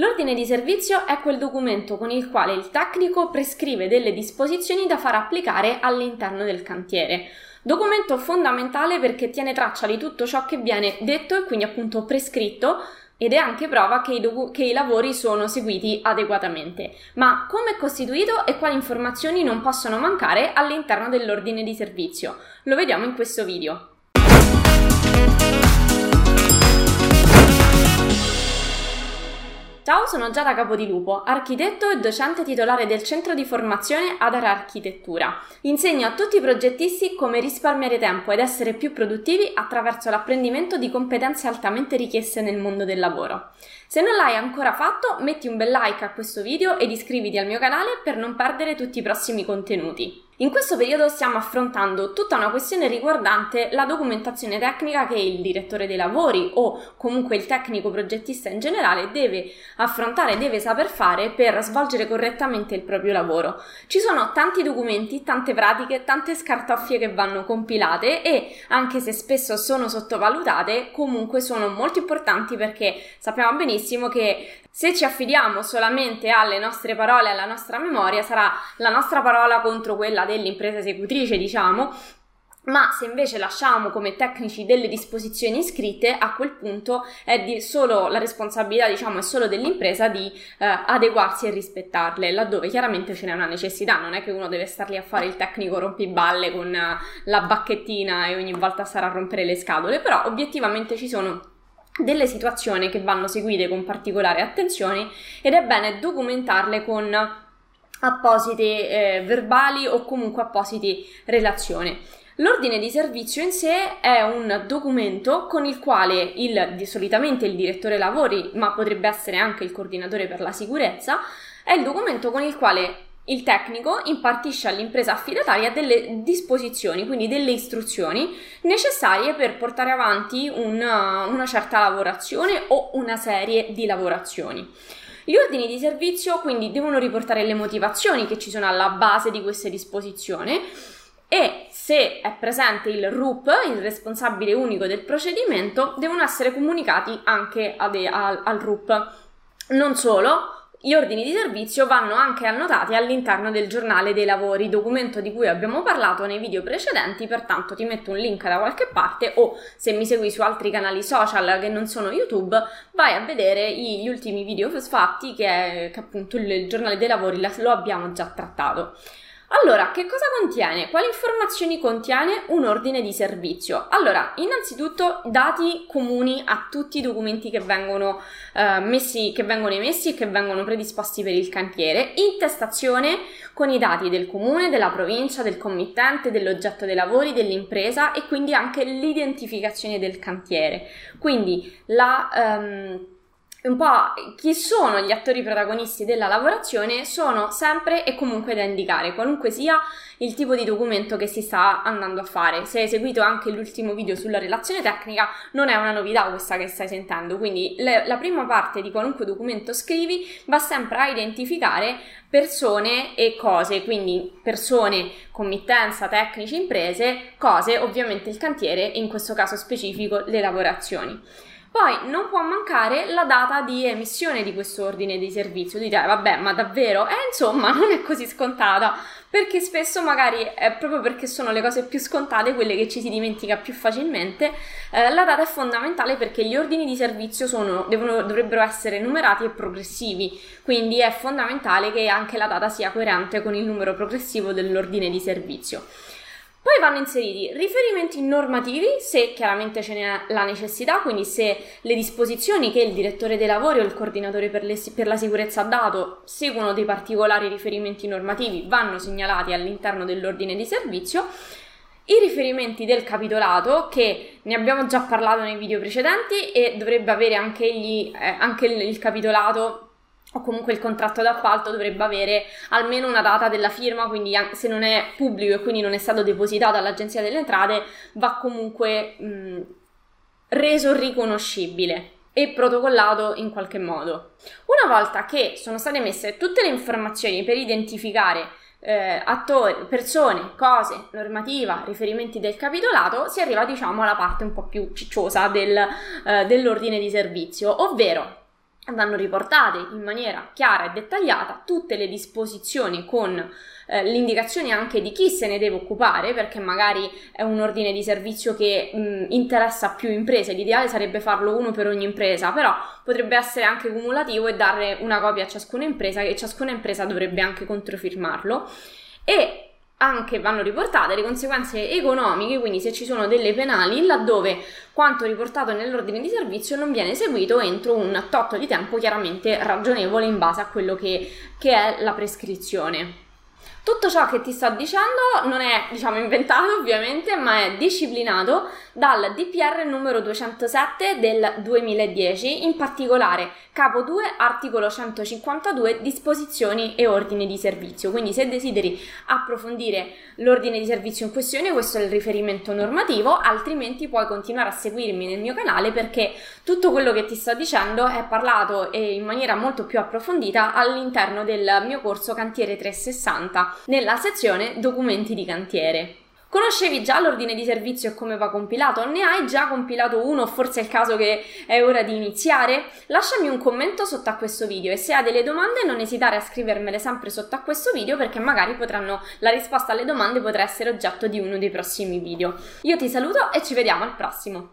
L'ordine di servizio è quel documento con il quale il tecnico prescrive delle disposizioni da far applicare all'interno del cantiere. Documento fondamentale perché tiene traccia di tutto ciò che viene detto e quindi appunto prescritto ed è anche prova che i, docu- che i, lavori sono seguiti adeguatamente. Ma come è costituito e quali informazioni non possono mancare all'interno dell'ordine di servizio? Lo vediamo in questo video. Ciao, sono Giada Capodilupo, architetto e docente titolare del centro di formazione Adar Architettura. Insegno a tutti i progettisti come risparmiare tempo ed essere più produttivi attraverso l'apprendimento di competenze altamente richieste nel mondo del lavoro. Se non l'hai ancora fatto, metti un bel like a questo video ed iscriviti al mio canale per non perdere tutti i prossimi contenuti. In questo periodo stiamo affrontando tutta una questione riguardante la documentazione tecnica che il direttore dei lavori o comunque il tecnico progettista in generale deve affrontare, deve saper fare per svolgere correttamente il proprio lavoro. Ci sono tanti documenti, tante pratiche, tante scartoffie che vanno compilate e anche se spesso sono sottovalutate, comunque sono molto importanti perché sappiamo benissimo che se ci affidiamo solamente alle nostre parole, alla nostra memoria, sarà la nostra parola contro quella dell'impresa esecutrice, diciamo, ma se invece lasciamo come tecnici delle disposizioni scritte, a quel punto è di solo la responsabilità, diciamo, è solo dell'impresa di eh, adeguarsi e rispettarle, laddove chiaramente ce n'è una necessità, non è che uno deve star lì a fare il tecnico rompiballe con uh, la bacchettina e ogni volta stare a rompere le scatole, però obiettivamente ci sono delle situazioni che vanno seguite con particolare attenzione ed è bene documentarle con appositi eh, verbali o comunque appositi relazioni. L'ordine di servizio in sé è un documento con il quale il, solitamente il direttore lavori, ma potrebbe essere anche il coordinatore per la sicurezza, è il documento con il quale il tecnico impartisce all'impresa affidataria delle disposizioni, quindi delle istruzioni necessarie per portare avanti una, una certa lavorazione o una serie di lavorazioni. Gli ordini di servizio quindi devono riportare le motivazioni che ci sono alla base di queste disposizioni e se è presente il RUP, il responsabile unico del procedimento, devono essere comunicati anche ad, al, al RUP. Non solo, gli ordini di servizio vanno anche annotati all'interno del giornale dei lavori, documento di cui abbiamo parlato nei video precedenti, pertanto ti metto un link da qualche parte o se mi segui su altri canali social che non sono YouTube, vai a vedere gli ultimi video fatti che, è, che appunto il giornale dei lavori lo abbiamo già trattato. Allora, che cosa contiene? Quali informazioni contiene un ordine di servizio? Allora, innanzitutto dati comuni a tutti i documenti che vengono, eh, messi, che vengono emessi e che vengono predisposti per il cantiere, intestazione con i dati del comune, della provincia, del committente, dell'oggetto dei lavori, dell'impresa e quindi anche l'identificazione del cantiere. Quindi la... Um, un po' chi sono gli attori protagonisti della lavorazione sono sempre e comunque da indicare, qualunque sia il tipo di documento che si sta andando a fare. Se hai seguito anche l'ultimo video sulla relazione tecnica, non è una novità questa che stai sentendo, quindi le, la prima parte di qualunque documento scrivi va sempre a identificare persone e cose, quindi persone, committenza, tecnici, imprese, cose, ovviamente il cantiere e in questo caso specifico le lavorazioni. Poi non può mancare la data di emissione di questo ordine di servizio. Dite, eh, vabbè, ma davvero? Eh, insomma, non è così scontata, perché spesso magari è proprio perché sono le cose più scontate, quelle che ci si dimentica più facilmente, eh, la data è fondamentale perché gli ordini di servizio sono, devono, dovrebbero essere numerati e progressivi, quindi è fondamentale che anche la data sia coerente con il numero progressivo dell'ordine di servizio. Poi vanno inseriti riferimenti normativi se chiaramente ce n'è la necessità, quindi se le disposizioni che il direttore dei lavori o il coordinatore per, le, per, la sicurezza ha dato seguono dei particolari riferimenti normativi, vanno segnalati all'interno dell'ordine di servizio. I riferimenti del capitolato, che ne abbiamo già parlato nei video precedenti e dovrebbe avere anche, gli, eh, anche il, il capitolato o comunque il contratto d'appalto dovrebbe avere almeno una data della firma, quindi se non è pubblico e quindi non è stato depositato all'Agenzia delle Entrate, va comunque mh, reso riconoscibile e protocollato in qualche modo. Una volta che sono state messe tutte le informazioni per identificare eh, attori, persone, cose, normativa, riferimenti del capitolato, si arriva diciamo alla parte un po' più cicciosa del, eh, dell'ordine di servizio, ovvero vanno riportate in maniera chiara e dettagliata tutte le disposizioni con eh, l'indicazione anche di chi se ne deve occupare, perché magari è un ordine di servizio che mh, interessa più imprese, l'ideale sarebbe farlo uno per ogni impresa, però potrebbe essere anche cumulativo e dare una copia a ciascuna impresa e ciascuna impresa dovrebbe anche controfirmarlo. E anche vanno riportate le conseguenze economiche, quindi se ci sono delle penali, laddove quanto riportato nell'ordine di servizio non viene eseguito entro un tot di tempo chiaramente ragionevole in base a quello che, che è la prescrizione. Tutto ciò che ti sto dicendo non è, diciamo, inventato ovviamente, ma è disciplinato dal DPR numero 207 del 2010, in particolare capo 2, articolo 152, disposizioni e ordine di servizio. Quindi se desideri approfondire l'ordine di servizio in questione, questo è il riferimento normativo, altrimenti puoi continuare a seguirmi nel mio canale perché tutto quello che ti sto dicendo è parlato in maniera molto più approfondita all'interno del mio corso Cantiere 360 nella sezione documenti di cantiere. Conoscevi già l'ordine di servizio e come va compilato? Ne hai già compilato uno? Forse è il caso che è ora di iniziare? Lasciami un commento sotto a questo video e se hai delle domande non esitare a scrivermele sempre sotto a questo video perché magari potranno, la risposta alle domande potrà essere oggetto di uno dei prossimi video. Io ti saluto e ci vediamo al prossimo!